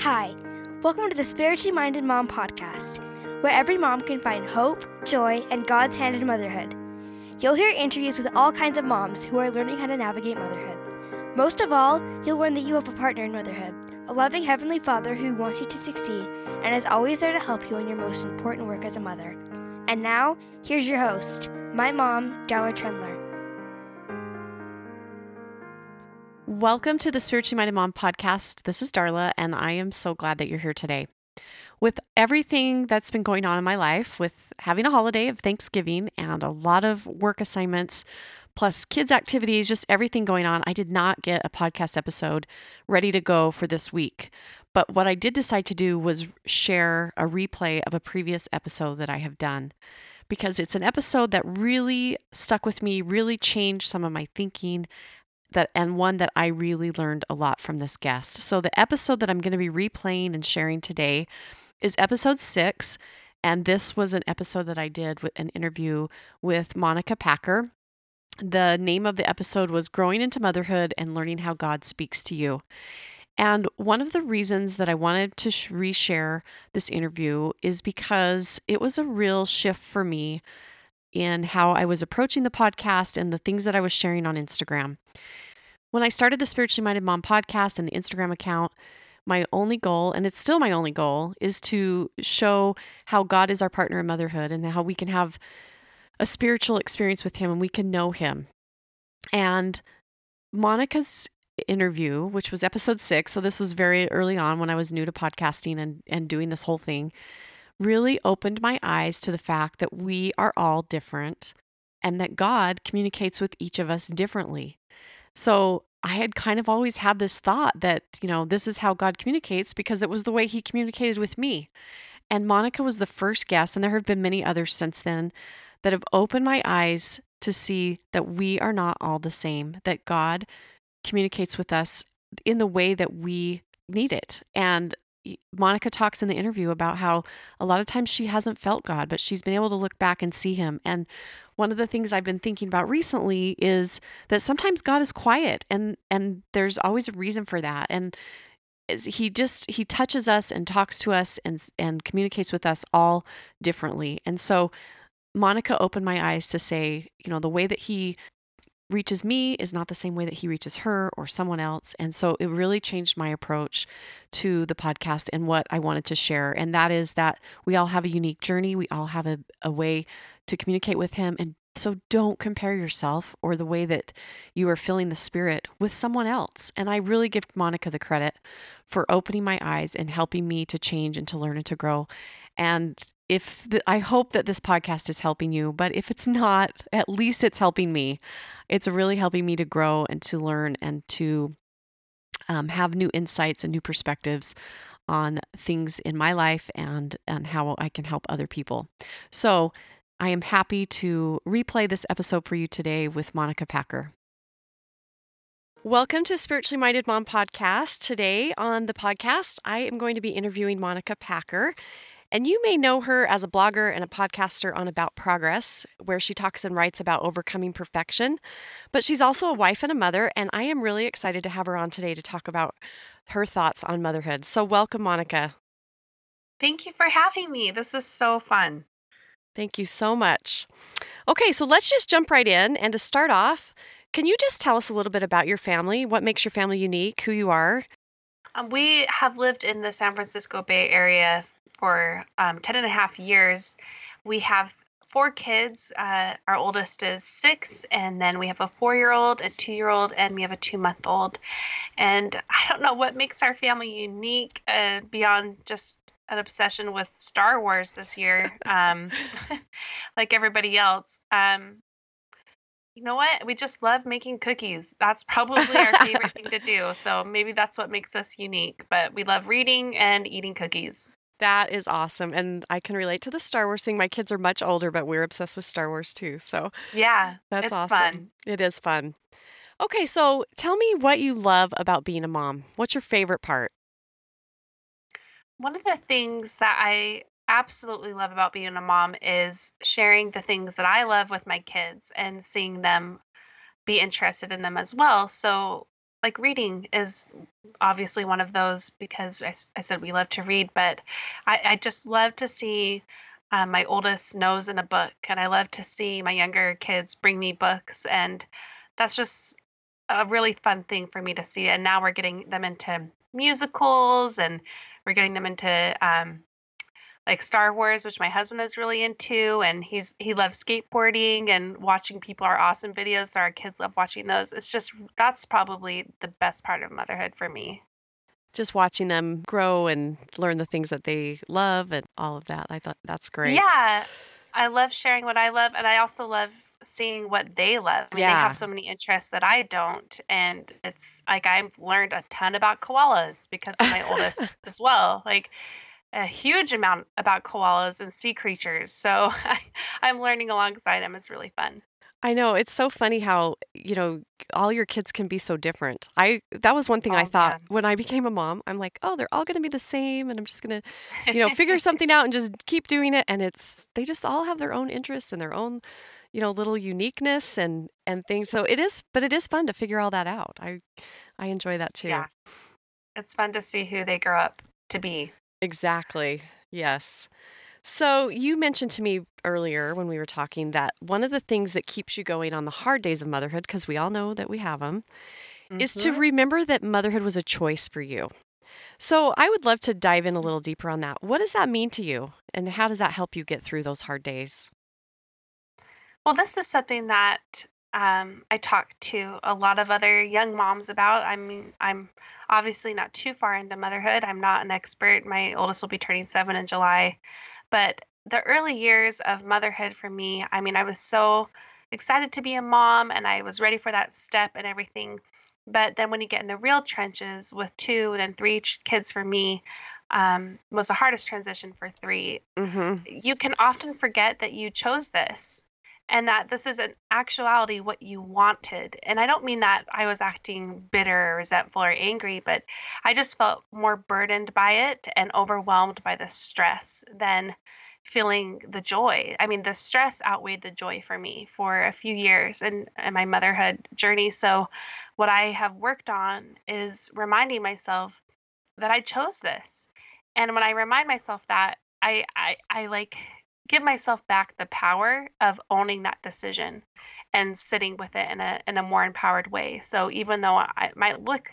Hi, welcome to the Spiritually Minded Mom podcast, where every mom can find hope, joy, and God's hand in motherhood. You'll hear interviews with all kinds of moms who are learning how to navigate motherhood. Most of all, you'll learn that you have a partner in motherhood, a loving Heavenly Father who wants you to succeed and is always there to help you in your most important work as a mother. And now, here's your host, my mom, Darla Trendler. Welcome to the Spiritually Minded Mom podcast. This is Darla, and I am so glad that you're here today. With everything that's been going on in my life, with having a holiday of Thanksgiving and a lot of work assignments, plus kids' activities, just everything going on, I did not get a podcast episode ready to go for this week. But what I did decide to do was share a replay of a previous episode that I have done because it's an episode that really stuck with me, really changed some of my thinking that and one that I really learned a lot from this guest. So the episode that I'm going to be replaying and sharing today is episode 6 and this was an episode that I did with an interview with Monica Packer. The name of the episode was Growing into Motherhood and Learning How God Speaks to You. And one of the reasons that I wanted to reshare this interview is because it was a real shift for me in how I was approaching the podcast and the things that I was sharing on Instagram. When I started the Spiritually Minded Mom podcast and the Instagram account, my only goal, and it's still my only goal, is to show how God is our partner in motherhood and how we can have a spiritual experience with Him and we can know Him. And Monica's interview, which was episode six, so this was very early on when I was new to podcasting and, and doing this whole thing, really opened my eyes to the fact that we are all different and that God communicates with each of us differently. So I had kind of always had this thought that, you know, this is how God communicates because it was the way He communicated with me. And Monica was the first guest, and there have been many others since then that have opened my eyes to see that we are not all the same, that God communicates with us in the way that we need it. And Monica talks in the interview about how a lot of times she hasn't felt God, but she's been able to look back and see him. And one of the things I've been thinking about recently is that sometimes God is quiet and and there's always a reason for that. And he just he touches us and talks to us and and communicates with us all differently. And so Monica opened my eyes to say, you know, the way that he reaches me is not the same way that he reaches her or someone else. And so it really changed my approach to the podcast and what I wanted to share. And that is that we all have a unique journey, we all have a, a way to communicate with him. And so don't compare yourself or the way that you are feeling the spirit with someone else. And I really give Monica the credit for opening my eyes and helping me to change and to learn and to grow. And if the, I hope that this podcast is helping you, but if it's not, at least it's helping me. It's really helping me to grow and to learn and to um, have new insights and new perspectives on things in my life and and how I can help other people. So I am happy to replay this episode for you today with Monica Packer. Welcome to Spiritually Minded Mom Podcast. Today on the podcast, I am going to be interviewing Monica Packer. And you may know her as a blogger and a podcaster on About Progress, where she talks and writes about overcoming perfection. But she's also a wife and a mother, and I am really excited to have her on today to talk about her thoughts on motherhood. So, welcome, Monica. Thank you for having me. This is so fun. Thank you so much. Okay, so let's just jump right in. And to start off, can you just tell us a little bit about your family? What makes your family unique, who you are? Um, we have lived in the San Francisco Bay Area for um, 10 and a half years. We have four kids. Uh, our oldest is six, and then we have a four year old, a two year old, and we have a two month old. And I don't know what makes our family unique uh, beyond just an obsession with Star Wars this year, um, like everybody else. Um, you know what? We just love making cookies. That's probably our favorite thing to do. So maybe that's what makes us unique. But we love reading and eating cookies. That is awesome. And I can relate to the Star Wars thing. My kids are much older, but we're obsessed with Star Wars too. So yeah, that's awesome. fun. It is fun. Okay, so tell me what you love about being a mom. What's your favorite part? One of the things that I absolutely love about being a mom is sharing the things that I love with my kids and seeing them be interested in them as well. So like reading is obviously one of those because I said we love to read, but I, I just love to see uh, my oldest nose in a book, and I love to see my younger kids bring me books, and that's just a really fun thing for me to see. And now we're getting them into musicals, and we're getting them into um, like Star Wars, which my husband is really into, and he's he loves skateboarding and watching people are awesome videos. So our kids love watching those. It's just that's probably the best part of motherhood for me. Just watching them grow and learn the things that they love and all of that. I thought that's great. Yeah, I love sharing what I love, and I also love seeing what they love. I mean, they have so many interests that I don't, and it's like I've learned a ton about koalas because of my oldest as well. Like a huge amount about koalas and sea creatures. So I, I'm learning alongside them. It's really fun. I know it's so funny how, you know, all your kids can be so different. I that was one thing I Oh thought man. when I became a mom. I'm like, "Oh, they're all going to be the same and I'm just going to, you know, figure something out and just keep doing it." And it's they just all have their own interests and their own, you know, little uniqueness and and things. So it is but it is fun to figure all that out. I I enjoy that too. yeah, it's fun to see who they grow up to be. Exactly. Yes. So you mentioned to me earlier when we were talking that one of the things that keeps you going on the hard days of motherhood, because we all know that we have them, is to hmm remember that motherhood was a choice for you. So I would love to dive in a little deeper on that. What does that mean to you? And how does that help you get through those hard days? Well, this is something that um, I talk to a lot of other young moms about. I mean, I'm obviously not too far into motherhood. I'm not an expert. My oldest will be turning seven in July. But the early years of motherhood for me, I mean, I was so excited to be a mom and I was ready for that step and everything. But then when you get in the real trenches with two and then three kids for me, um, was the hardest transition for three Mm-hmm. you can often forget that you chose this and that this is in actuality what you wanted. And I don't mean that I was acting bitter or resentful or angry, but I just felt more burdened by it and overwhelmed by the stress than feeling the joy. I mean, the stress outweighed the joy for me for a few years in, in my motherhood journey. So, what I have worked on is reminding myself that I chose this. And when I remind myself that, I I, I like give myself back the power of owning that decision and sitting with it in a in a more empowered way. So even though I might look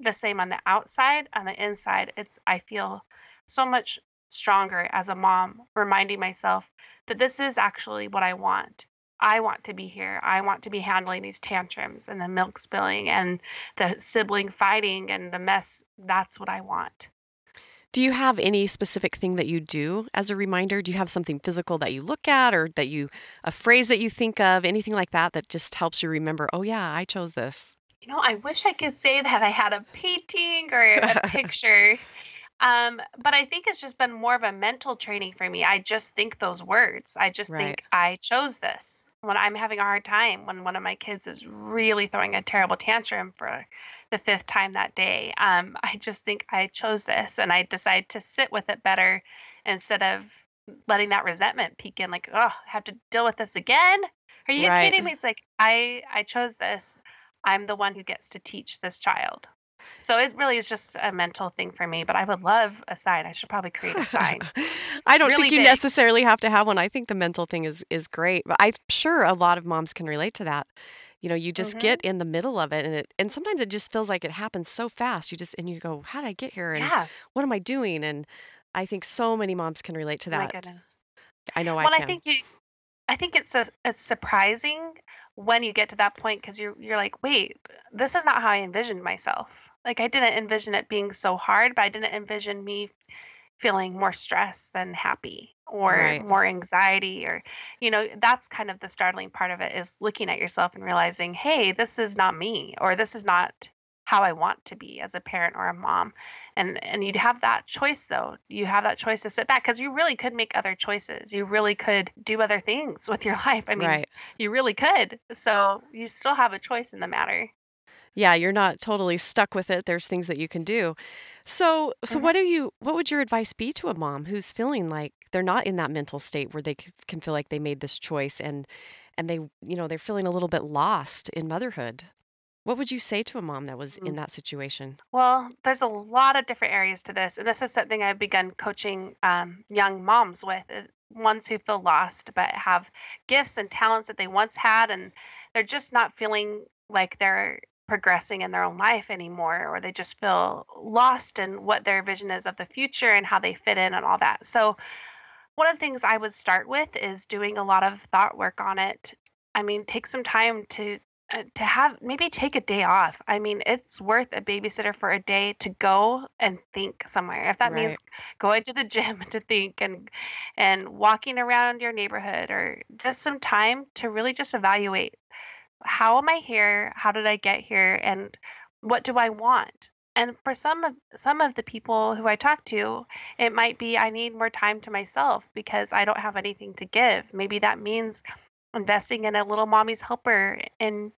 the same on the outside, on the inside, it's I feel so much stronger as a mom, reminding myself that this is actually what I want. I want to be here. I want to be handling these tantrums and the milk spilling and the sibling fighting and the mess. That's what I want. Do you have any specific thing that you do as a reminder? Do you have something physical that you look at or that you, a phrase that you think of, anything like that that just helps you remember, oh, yeah, I chose this? You know, I wish I could say that I had a painting or a picture. Um, but I think it's just been more of a mental training for me. I just think those words. I just Right. think I chose this. When I'm having a hard time, when one of my kids is really throwing a terrible tantrum for the fifth time that day, um, I just think I chose this and I decide to sit with it better instead of letting that resentment peek in like, oh, I have to deal with this again. Are you Right. kidding me? It's like I I chose this. I'm the one who gets to teach this child. So it really is just a mental thing for me, but I would love a sign. I should probably create a sign. I don't Really think you big. necessarily have to have one. I think the mental thing is is great, but I'm sure a lot of moms can relate to that. You know, you just hmm get in the middle of it and it and sometimes it just feels like it happens so fast. You just and you go, "How did I get here and Yeah. what am I doing?" And I think so many moms can relate to that. My goodness. I know I can. Well, I think you I think it's a, it's surprising when you get to that point because you're you're like, wait, this is not how I envisioned myself. Like I didn't envision it being so hard, but I didn't envision me feeling more stress than happy or Right. more anxiety or you know that's kind of the startling part of it is looking at yourself and realizing hey this is not me or this is not how i want to be as a parent or a mom. And and you'd have that choice though. You have that choice to sit back because you really could make other choices. You really could do other things with your life. I mean Right. you really could. So you still have a choice in the matter Yeah, you're not totally stuck with it. There's things that you can do. So, so hmm what do you what would your advice be to a mom who's feeling like they're not in that mental state where they can feel like they made this choice and and they, you know, they're feeling a little bit lost in motherhood? What would you say to a mom that was in Mm. that situation? Well, there's a lot of different areas to this, and this is something I've begun coaching um, young moms with, uh, ones who feel lost but have gifts and talents that they once had, and they're just not feeling like they're progressing in their own life anymore, or they just feel lost in what their vision is of the future and how they fit in and all that. So, one of the things I would start with is doing a lot of thought work on it. I mean, take some time to uh, to have maybe take a day off. I mean, it's worth a babysitter for a day to go and think somewhere. If that Right. means going to the gym to think and and walking around your neighborhood or just some time to really just evaluate how am I here? How did I get here? And what do I want? And for some of some of the people who I talk to, it might be I need more time to myself because I don't have anything to give. Maybe that means investing in a little mommy's helper in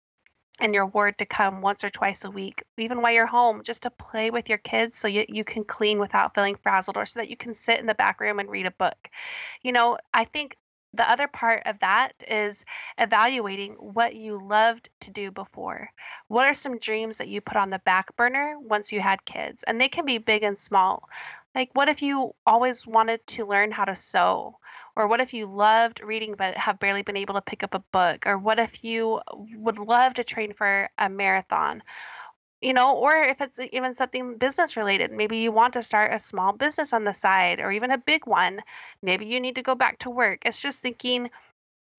in your ward to come once or twice a week, even while you're home, just to play with your kids so you, you can clean without feeling frazzled or so that you can sit in the back room and read a book. You know, I think the other part of that is evaluating what you loved to do before. What are some dreams that you put on the back burner once you had kids? And they can be big and small. Like, what if you always wanted to learn how to sew? Or what if you loved reading but have barely been able to pick up a book? Or what if you would love to train for a marathon? You know, or if it's even something business related, maybe you want to start a small business on the side or even a big one. Maybe you need to go back to work. It's just thinking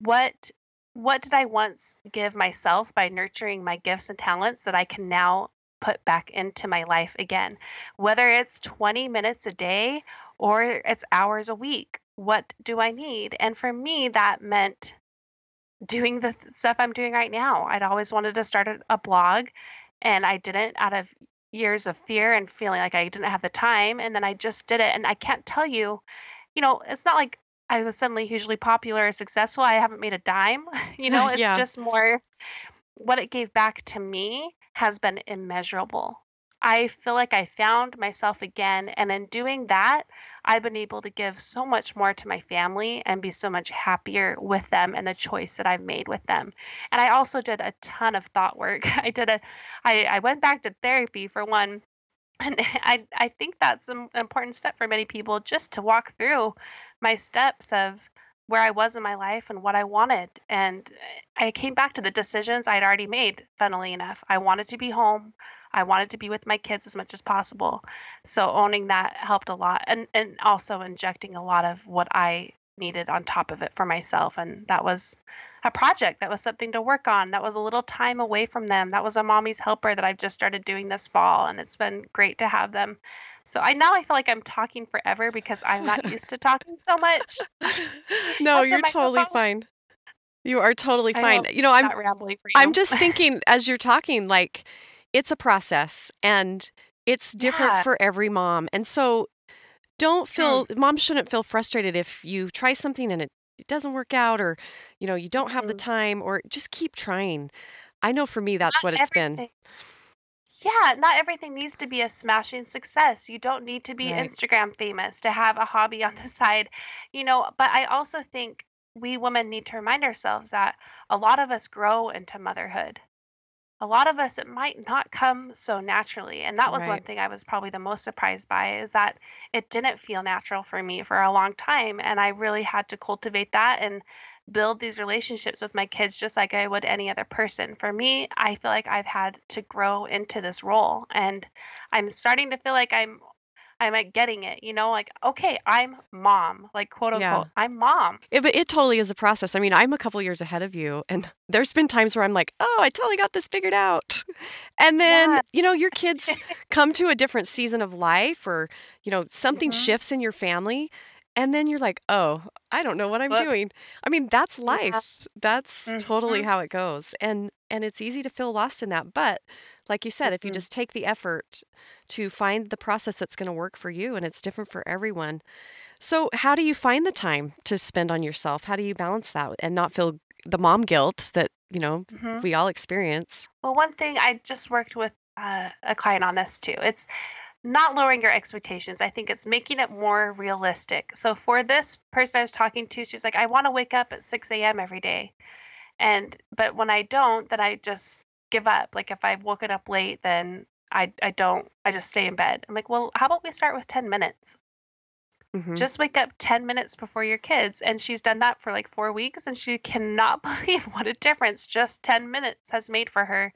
what what did I once give myself by nurturing my gifts and talents that I can now put back into my life again? Whether it's 20 minutes a day or it's hours a week, what do I need? And for me, that meant doing the stuff I'm doing right now. I'd always wanted to start a, a blog and I didn't out of years of fear and feeling like I didn't have the time. And then I just did it. And I can't tell you, you know, it's not like I was suddenly hugely popular or successful. I haven't made a dime. You know, it's Yeah. just more what it gave back to me has been immeasurable. I feel like I found myself again. And in doing that, I've been able to give so much more to my family and be so much happier with them and the choice that I've made with them. And I also did a ton of thought work. I did a, I, I went back to therapy for one. And I, I think that's an important step for many people just to walk through my steps of where I was in my life and what I wanted. And I came back to the decisions I'd already made, funnily enough. I wanted to be home. I wanted to be with my kids as much as possible. So owning that helped a lot. And and also injecting a lot of what I needed on top of it for myself. And that was a project. That was something to work on. That was a little time away from them. That was a mommy's helper that I've just started doing this fall. And it's been great to have them. So I now I feel like I'm talking forever because I'm not used to talking so much. no, you're totally fine. You are totally fine. hope You know, I'm not rambling for you. I'm just thinking as you're talking, like it's a process and it's different Yeah. for every mom. And so don't feel mom shouldn't feel frustrated if you try something and it, it doesn't work out or you know you don't have the Mhm. time or just keep trying. I know for me that's Not what it's been. Yeah, not everything needs to be a smashing success. You don't need to be Right. Instagram famous to have a hobby on the side, you know. But I also think we women need to remind ourselves that a lot of us grow into motherhood. A lot of us, it might not come so naturally. And that was one thing I was probably the most surprised by is that it didn't feel natural for me for a long time. And I really had to cultivate that and build these relationships with my kids just like I would any other person. For me, I feel like I've had to grow into this role and I'm starting to feel like I'm I'm like getting it, you know, like okay, I'm mom, like quote Yeah. unquote, I'm mom. It, but it totally is a process. I mean, I'm a couple years ahead of you, and there's been times where I'm like, oh, I totally got this figured out. And then, Yeah. you know, your kids come to a different season of life, or, you know, something Mhm. shifts in your family. And then you're like, oh, I don't know what I'm Whoops. doing. I mean, that's Yeah. life. That's totally Mhm. how it goes. And and it's easy to feel lost in that. But like you said, if you Mhm. just take the effort to find the process that's going to work for you, and it's different for everyone. So, how do you find the time to spend on yourself? How do you balance that and not feel the mom guilt that, you know, Mhm. we all experience? Well, one thing I just worked with uh, a client on this too. It's not lowering your expectations. I think it's making it more realistic. So for this person I was talking to, she's like, I want to wake up at 6 a.m. every day. And but when I don't, then I just give up. Like if I've woken up late, then I I don't I just stay in bed. I'm like, well, how about we start with 10 minutes? Mhm. Just wake up 10 minutes before your kids. And she's done that for like four weeks and she cannot believe what a difference just 10 minutes has made for her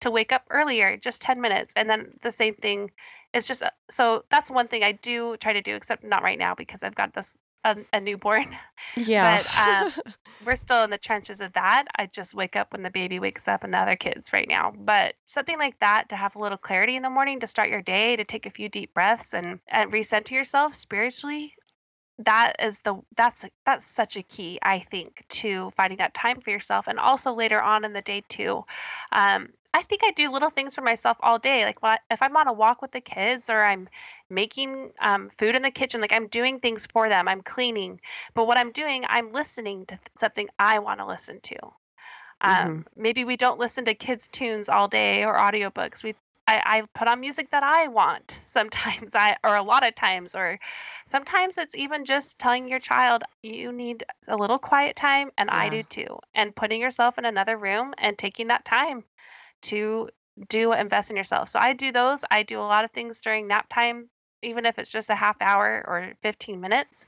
to wake up earlier, just 10 minutes. And then the same thing is just uh, so that's one thing I do try to do, except not right now because I've got this a, a newborn. Yeah. But um, we're still in the trenches of that. I just wake up when the baby wakes up and the other kids right now. But something like that to have a little clarity in the morning to start your day, to take a few deep breaths and, and recenter yourself spiritually. That is the that's that's such a key I think to finding that time for yourself and also later on in the day too. Um, I think I do little things for myself all day. Like I, if I'm on a walk with the kids or I'm making um, food in the kitchen, like I'm doing things for them. I'm cleaning, but what I'm doing, I'm listening to th- something I want to listen to. Um, maybe we don't listen to kids' tunes all day or audiobooks. We I, I put on music that I want sometimes I or a lot of times or sometimes it's even just telling your child you need a little quiet time and I do too and putting yourself in another room and taking that time to do invest in yourself. So I do those. I do a lot of things during nap time even if it's just a half hour or 15 minutes.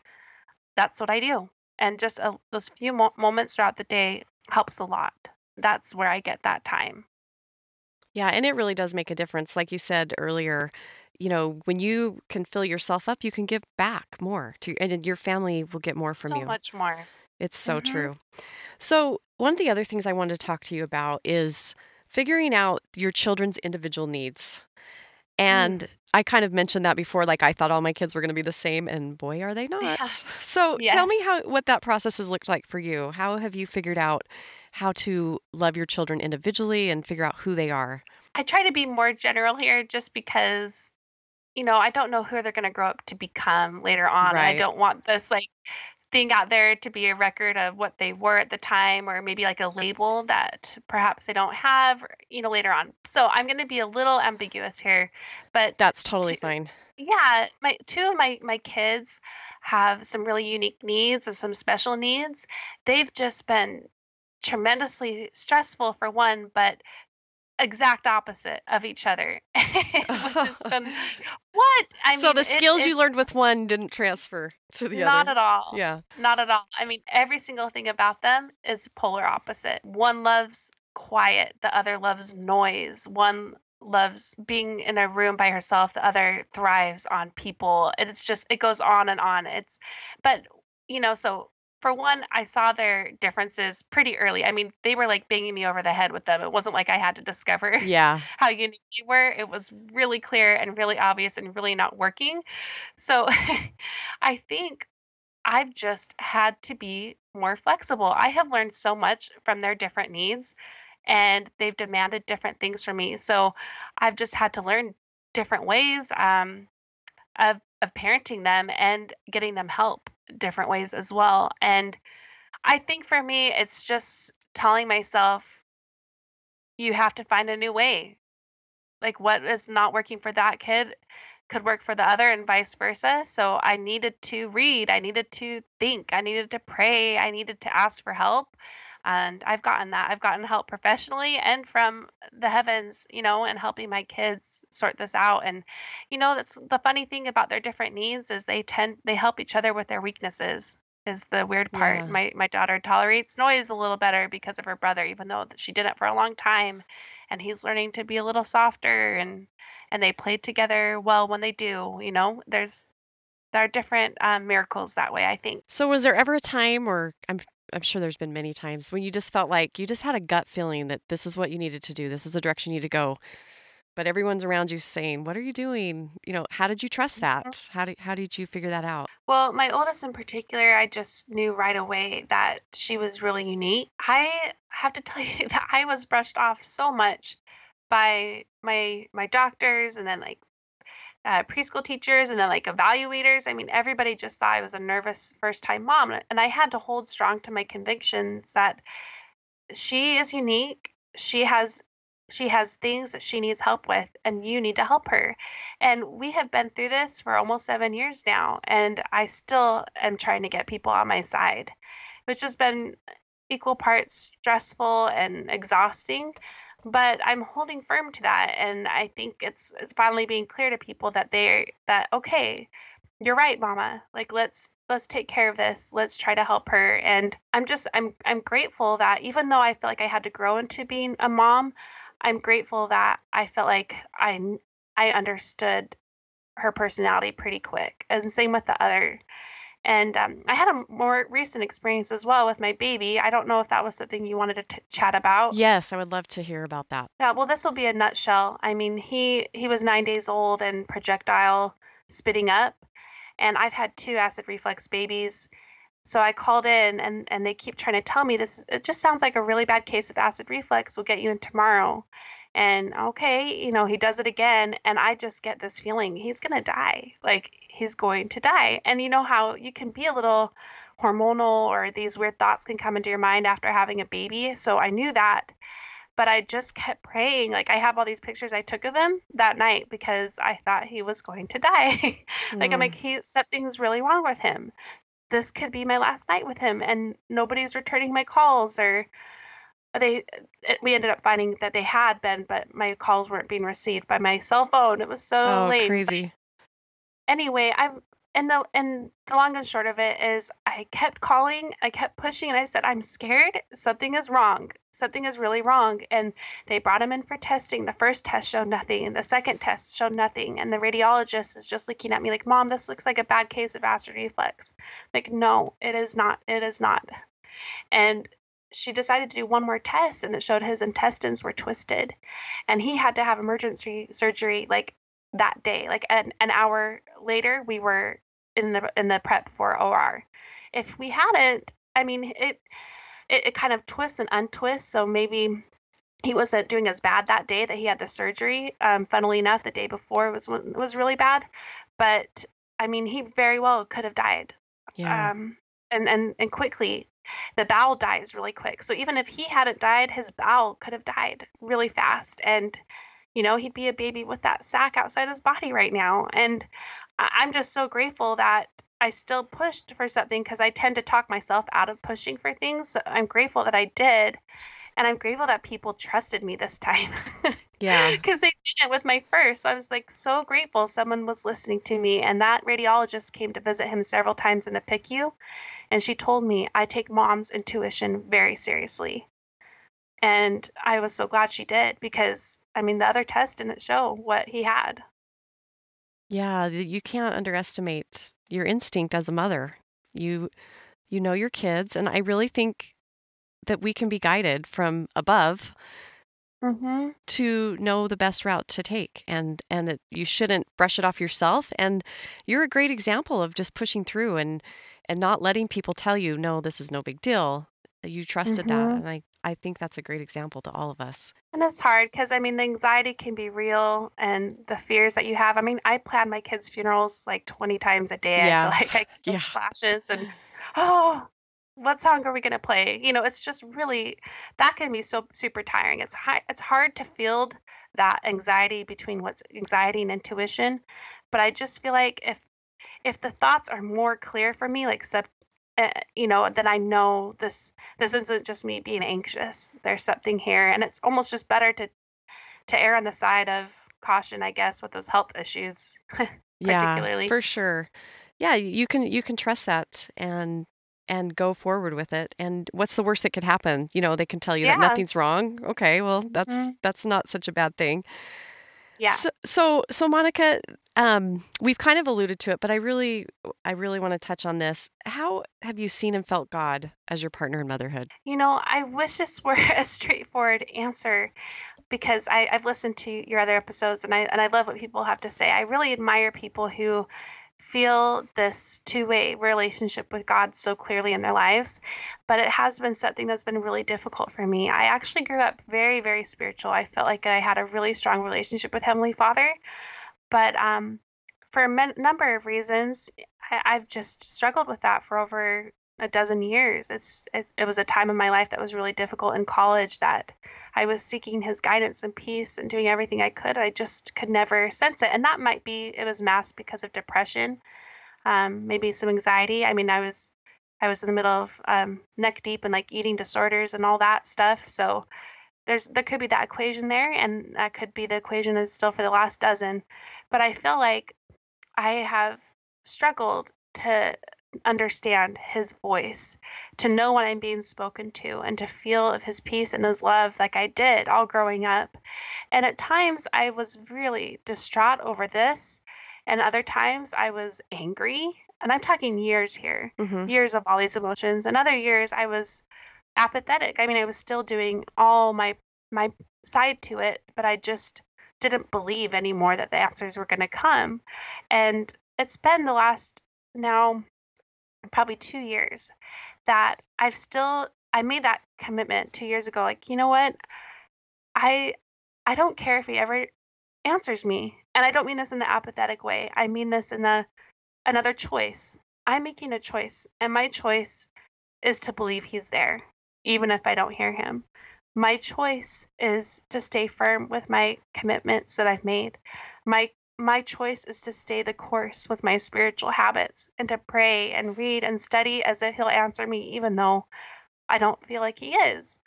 That's what I do. And just a, those few mo- moments throughout the day helps a lot. That's where I get that time. Yeah, and it really does make a difference. Like you said earlier, you know, when you can fill yourself up, you can give back more to, and your family will get more from so you. So much more. It's so Mhm. true. So, one of the other things I wanted to talk to you about is figuring out your children's individual needs. And I kind of mentioned that before, like I thought all my kids were going to be the same, and boy, are they Yeah. not. So, Yeah. tell me how what that process has looked like for you. How have you figured out how to love your children individually and figure out who they are? I try to be more general here just because, you know, I don't know who they're going to grow up to become later on. And I don't want this like thing out there to be a record of what they were at the time or maybe like a label that perhaps they don't have, you know, later on. So I'm going to be a little ambiguous here, but That's totally to, fine. yeah, my two of my my kids have some really unique needs and some special needs. They've just been tremendously stressful for one, but exact opposite of each other, which has been what? I So mean, the it, skills you learned with one didn't transfer to the not other. Not at all. Yeah. Not at all. I mean, every single thing about them is polar opposite. One loves quiet, the other loves noise. One loves being in a room by herself, the other thrives on people. And It's just, it goes on and on. It's, but, you know, so for one, I saw their differences pretty early. I mean, they were like banging me over the head with them. It wasn't like I had to discover Yeah. how unique they were. It was really clear and really obvious and really not working. So I think I've just had to be more flexible. I have learned so much from their different needs and they've demanded different things from me. So I've just had to learn different ways um, of, of parenting them and getting them help different ways as well. And I think for me, it's just telling myself, you have to find a new way. Like what is not working for that kid could work for the other and vice versa. So I needed to read, I needed to think, I needed to pray, I needed to ask for help. And I've gotten that. I've gotten help professionally and from the heavens, you know, and helping my kids sort this out. And, you know, that's the funny thing about their different needs is they tend, they help each other with their weaknesses is the weird part. Yeah. My my daughter tolerates noise a little better because of her brother, even though she did it for a long time, and he's learning to be a little softer and and they play together well when they do. You know, there's there are different um, miracles that way. I think. So was there ever a time or I'm I'm sure there's been many times when you just felt like you just had a gut feeling that this is what you needed to do. This is the direction you need to go. But everyone's around you saying, "What are you doing?" You know, how did you trust Mhm. that? How did how did you figure that out? Well, my oldest in particular, I just knew right away that she was really unique. I have to tell you that I was brushed off so much by my my doctors and then like uh, preschool teachers and then like evaluators. I mean, everybody just thought I was a nervous first time mom, and I had to hold strong to my convictions that she is unique. She has she has things that she needs help with and you need to help her. And we have been through this for almost 7 years now and I still am trying to get people on my side, which has been equal parts stressful and exhausting. But I'm holding firm to that, and I think it's it's finally being clear to people that they're that okay, you're right, Mama. Like let's let's take care of this. Let's try to help her. And I'm just I'm I'm grateful that even though I feel like I had to grow into being a mom, I'm grateful that I felt like I I understood her personality pretty quick. And same with the other and um, I had a more recent experience as well with my baby. I don't know if that was something you wanted to t- chat about. Yes, I would love to hear about that. Yeah, well, this will be a nutshell. I mean, he he was nine days old and projectile spitting up, and I've had two acid reflux babies. So I called in, and and they keep trying to tell me this. It just sounds like a really bad case of acid reflux. We'll get you in tomorrow. And okay, you know, he does it again. And I just get this feeling he's going to die. Like he's going to die. And you know how you can be a little hormonal or these weird thoughts can come into your mind after having a baby. So I knew that. But I just kept praying. Like I have all these pictures I took of him that night because I thought he was going to die. like I'm like, mm. he something's really wrong with him. This could be my last night with him and nobody's returning my calls or they eh, we ended up finding that they had been, but my calls weren't being received by my cell phone. It was so oh, late. crazy. Anyway, I'm and the and the long and short of it is I kept calling, I kept pushing, and I said, I'm scared. Something is wrong. Something is really wrong. And they brought him in for testing. The first test showed nothing, and the second test showed nothing. And the radiologist is just looking at me like, Mom, this looks like a bad case of acid reflux. Like, no, it is not. It is not. And she decided to do one more test and it showed his intestines were twisted. And he had to have emergency surgery like that day. Like an, an hour later we were in the in the prep for or if we hadn't i mean it it, it kind of twists and untwists. So maybe he wasn't doing as bad that day that he had the surgery. Um, funnily enough the day before was was really bad. But i mean he very well could have died. Yeah. um and and and quickly the bowel dies really quick. So even if he hadn't died, his bowel could have died really fast. And, you know, he'd be a baby with that sac outside his body right now. And I'm just so grateful that I still pushed for something because I tend to talk myself out of pushing for things. So I'm grateful that I did. And I'm grateful that people trusted me this time. Yeah. Because they didn't with my first. So I was like so grateful someone was listening to me. And that radiologist came to visit him several times in the PICU. And she told me I take mom's intuition very seriously. And I was so glad she did because, I mean, the other test didn't show what he had. Yeah, you can't underestimate your instinct as a mother. You you know your kids and I really think that we can be guided from above Mm-hmm. to know the best route to take and and it, you shouldn't brush it off yourself and you're a great example of just pushing through and and not letting people tell you no this is no big deal you trusted that Mm-hmm. and i i think that's a great example to all of us And it's hard because, I mean, the anxiety can be real and the fears that you have. I mean, I plan my kids' funerals like 20 times a day. I Yeah. feel like I get Yeah. flashes and, oh, what song are we going to play? You know, it's just really, that can be so super tiring. It's hard, it's hard to field that anxiety between what's anxiety and intuition. But I just feel like if, if the thoughts are more clear for me, like sub, uh, you know, then I know this, this isn't just me being anxious. There's something here. And it's almost just better to to err on the side of caution, I guess, with those health issues, yeah particularly. for sure yeah you can you can trust that and and go forward with it and what's the worst that could happen you know they can tell you that nothing's wrong okay well that's Mhm. that's not such a bad thing Yeah. So, so, so Monica, um, we've kind of alluded to it, but I really, I really want to touch on this. How have you seen and felt God as your partner in motherhood? You know, I wish this were a straightforward answer because I, I've listened to your other episodes and I and I love what people have to say. I really admire people who feel this two-way relationship with God so clearly in their lives. But it has been something that's been really difficult for me. I actually grew up very, very spiritual. I felt like I had a really strong relationship with Heavenly Father. But um, for a number of reasons, I- I've just struggled with that for over a dozen years. It's, it's it was a time in my life that was really difficult in college that I was seeking his guidance and peace and doing everything I could. I just could never sense it, and that might be it was masked because of depression, um, maybe some anxiety. I mean, I was I was in the middle of um, neck deep in like eating disorders and all that stuff. So there's there could be that equation there and that could be the equation is still for the last dozen but i feel like i have struggled to understand his voice to know when i'm being spoken to and to feel of his peace and his love like i did all growing up and at times i was really distraught over this and other times i was angry and i'm talking years here Mhm. years of all these emotions and other years i was apathetic. I mean, I was still doing all my my side to it, but I just didn't believe anymore that the answers were going to come. And it's been the last now probably 2 years that I've still I made that commitment 2 years ago like, you know what? I I don't care if he ever answers me. And I don't mean this in the apathetic way. I mean this in the another choice. I'm making a choice, and my choice is to believe he's there even if I don't hear him. My choice is to stay firm with my commitments that I've made. My my choice is to stay the course with my spiritual habits and to pray and read and study as if he'll answer me even though I don't feel like he is.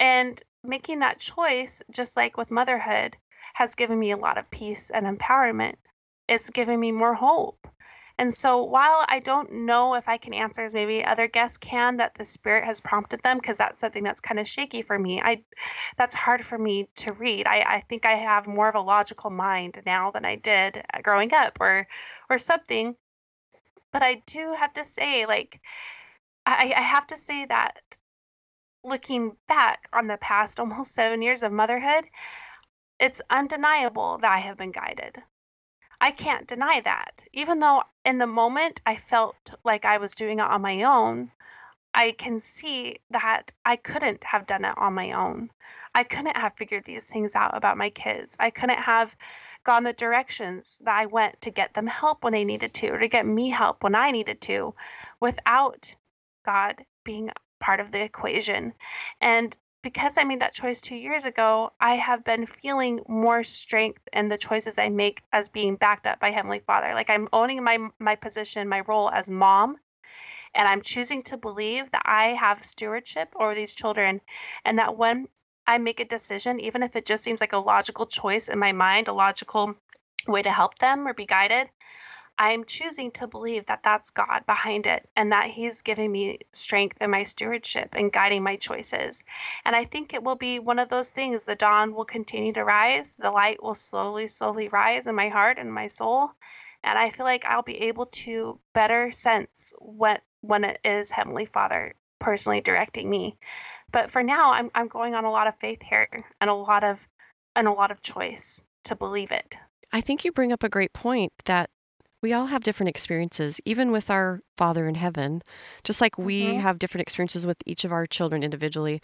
And making that choice, just like with motherhood, has given me a lot of peace and empowerment. It's given me more hope. And so while I don't know if I can answer as maybe other guests can that the spirit has prompted them, because that's something that's kind of shaky for me. I that's hard for me to read. I, I think I have more of a logical mind now than I did uh, growing up or or something. But I do have to say, like, I, I have to say that looking back on the past almost seven years of motherhood, it's undeniable that I have been guided. I can't deny that. Even though in the moment I felt like I was doing it on my own, I can see that I couldn't have done it on my own. I couldn't have figured these things out about my kids. I couldn't have gone the directions that I went to get them help when they needed to, or to get me help when I needed to, without God being part of the equation. And because I made that choice two years ago, I have been feeling more strength in the choices I make as being backed up by Heavenly Father. Like I'm owning my my position, my role as mom, and I'm choosing to believe that I have stewardship over these children, and that when I make a decision, even if it just seems like a logical choice in my mind, a logical way to help them or be guided, I'm choosing to believe that that's God behind it and that He's giving me strength in my stewardship and guiding my choices. And I think it will be one of those things the dawn will continue to rise, the light will slowly, slowly rise in my heart and my soul. And I feel like I'll be able to better sense what when it is Heavenly Father personally directing me. But for now, I'm I'm going on a lot of faith here and a lot of and a lot of choice to believe it. I think you bring up a great point that we all have different experiences, even with our Father in heaven. Just like we Mhm. have different experiences with each of our children individually,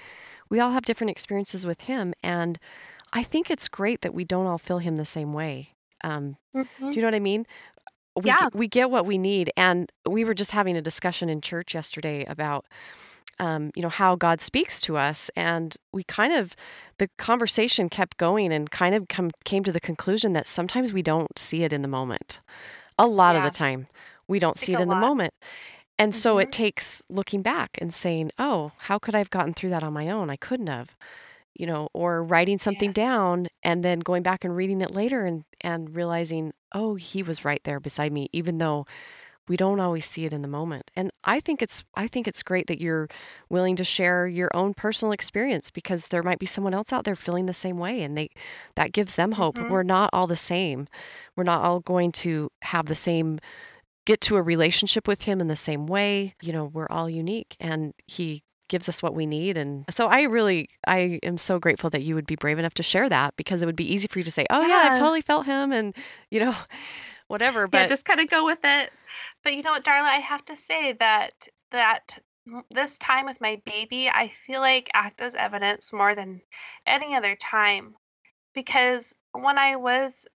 we all have different experiences with Him. And I think it's great that we don't all feel Him the same way. Um, do you know what I mean? We, Yeah. we get what we need. And we were just having a discussion in church yesterday about. Um, you know how God speaks to us, and we kind of the conversation kept going, and kind of come came to the conclusion that sometimes we don't see it in the moment. A lot of the time, we don't see it in the moment. And so Mhm. it takes looking back and saying, oh, how could I have gotten through that on my own? I couldn't have, you know, or writing something Yes. down and then going back and reading it later and, and realizing, oh, he was right there beside me, even though we don't always see it in the moment. And I think it's I think it's great that you're willing to share your own personal experience because there might be someone else out there feeling the same way and they that gives them hope. Mhm. We're not all the same. We're not all going to have the same get to a relationship with him in the same way. You know, we're all unique and he gives us what we need and so I really I am so grateful that you would be brave enough to share that because it would be easy for you to say, "Oh yeah, I've totally felt him," and you know, whatever, yeah, but just kind of go with it. But you know what, Darla, I have to say that that this time with my baby, I feel like act as evidence more than any other time because when I was,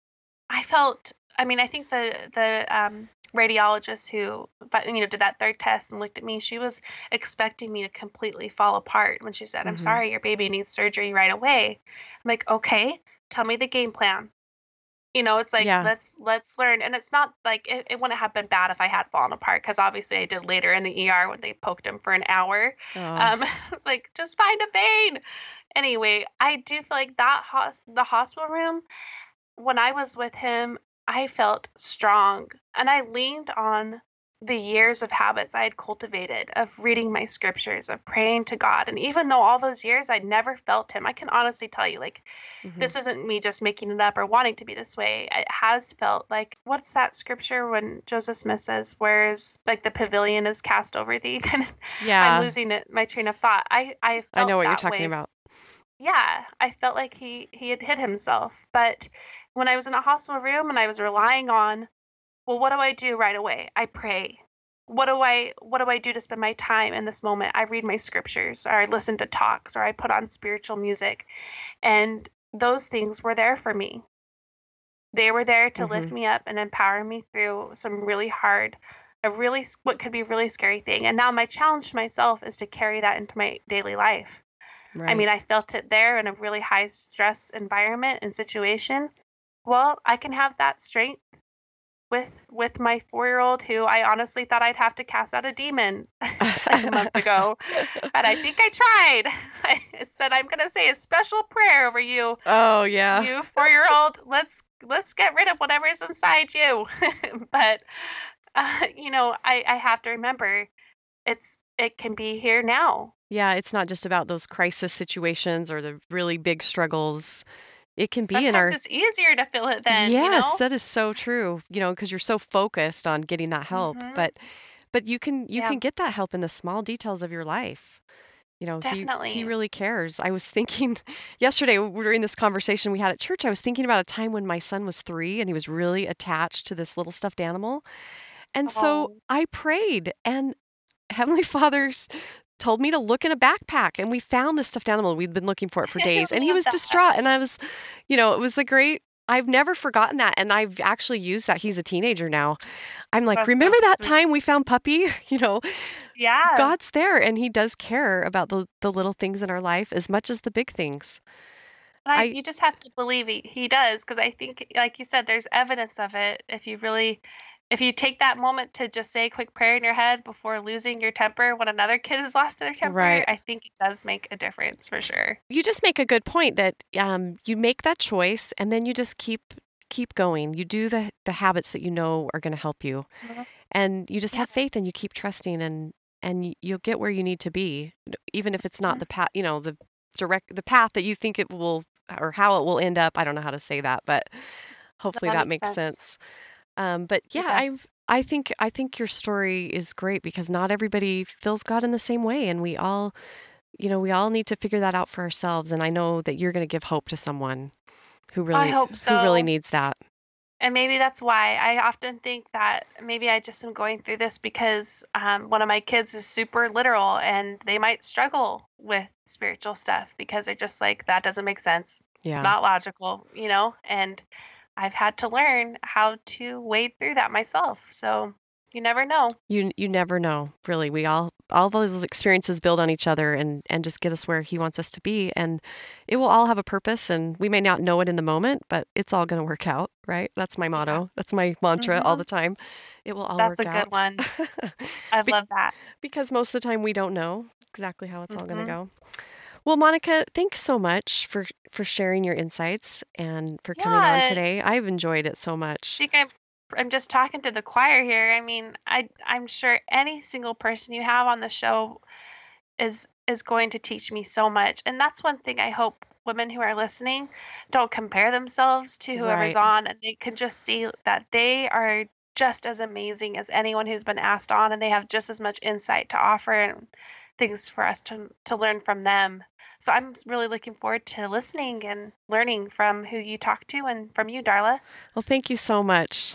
I felt. I mean, I think the the um, radiologist who but, you know did that third test and looked at me, she was expecting me to completely fall apart when she said, "I'm Mhm. sorry, your baby needs surgery right away." I'm like, "Okay, tell me the game plan." You know, it's like Yeah. let's let's learn, and it's not like it, it wouldn't have been bad if I had fallen apart because obviously I did later in the ER when they poked him for an hour. Oh, Um, it's like just find a vein. Anyway, I do feel like that hos- the hospital room when I was with him, I felt strong, and I leaned on the years of habits I had cultivated of reading my scriptures, of praying to God. And even though all those years I'd never felt him, I can honestly tell you, like, mhm. this isn't me just making it up or wanting to be this way. It has felt like what's that scripture when Joseph Smith says, Where's like the pavilion is cast over thee." Kind of, yeah, I'm losing it, my train of thought. I I felt I know what you're talking way. about. Yeah, I felt like he he had hit himself. But when I was in a hospital room and I was relying on, well, what do I do right away? I pray. What do I what do I do to spend my time in this moment? I read my scriptures or I listen to talks or I put on spiritual music. And those things were there for me. They were there to lift Mhm. me up and empower me through some really hard a really what could be a really scary thing. And now my challenge to myself is to carry that into my daily life. Right. I mean, I felt it there in a really high stress environment and situation. Well, I can have that strength with with my four year old who I honestly thought I'd have to cast out a demon like a month ago. But I think I tried. I said I'm gonna say a special prayer over you, oh yeah. you four year old. Let's let's get rid of whatever is inside you. but uh, you know, I, I have to remember it's it can be here now. Yeah, it's not just about those crisis situations or the really big struggles. It can be in Sometimes our it's easier to feel it then. Yes, you know? that is so true. You know, because you're so focused on getting that help, Mhm. but but you can you Yeah. can get that help in the small details of your life. You know, he he really cares. I was thinking yesterday during this conversation we had at church, I was thinking about a time when my son was 3 and he was really attached to this little stuffed animal. And so Oh. I prayed and Heavenly Father's told me to look in a backpack and we found this stuffed animal. We'd been looking for it for days and he was distraught and I was, you know, it was a great I've never forgotten that and I've actually used that. He's a teenager now. I'm like, That's so remember that sweet. time we found puppy? You know, Yeah. God's there and he does care about the the little things in our life as much as the big things. I, I- you just have to believe he, he does because I think, like you said, there's evidence of it. If you really, if you take that moment to just say a quick prayer in your head before losing your temper when another kid has lost their temper, Right. I think it does make a difference for sure. You just make a good point that um, you make that choice and then you just keep keep going. You do the the habits that you know are going to help you. Mhm. And you just Yeah. have faith and you keep trusting and and you'll get where you need to be even if it's not Mhm. the path, you know, the direct the path that you think it will or how it will end up. I don't know how to say that, but hopefully that that makes makes sense. sense. Um, but yeah, I. I think I think your story is great because not everybody feels God in the same way and we all you know, we all need to figure that out for ourselves and I know that you're going to give hope to someone who really hope who really needs that. And maybe that's why I often think that maybe I just am going through this because um, one of my kids is super literal and they might struggle with spiritual stuff because they're just like, that doesn't make sense. Yeah. not logical, you know, and I've had to learn how to wade through that myself. So you never know. You you never know, really. We all all those experiences build on each other and and just get us where he wants us to be and it will all have a purpose and we may not know it in the moment, but it's all going to work out, right? That's my motto. That's my mantra all Mhm. the time. It will all work out. That's a good out. one. I love that. because most of the time we don't know exactly how it's all going to go. Well, Monica, thanks so much for for sharing your insights and for coming on today. I've enjoyed it so I much. think I'm I'm just talking to the choir here. I mean, I I'm sure any single person you have on the show is is going to teach me so much. And that's one thing I hope women who are listening don't compare themselves to whoever's Right. on and they can just see that they are just as amazing as anyone who's been asked on and they have just as much insight to offer and things for us to to learn from them. So I'm really looking forward to listening and learning from who you talk to and from you, Darla. Well, thank you so much.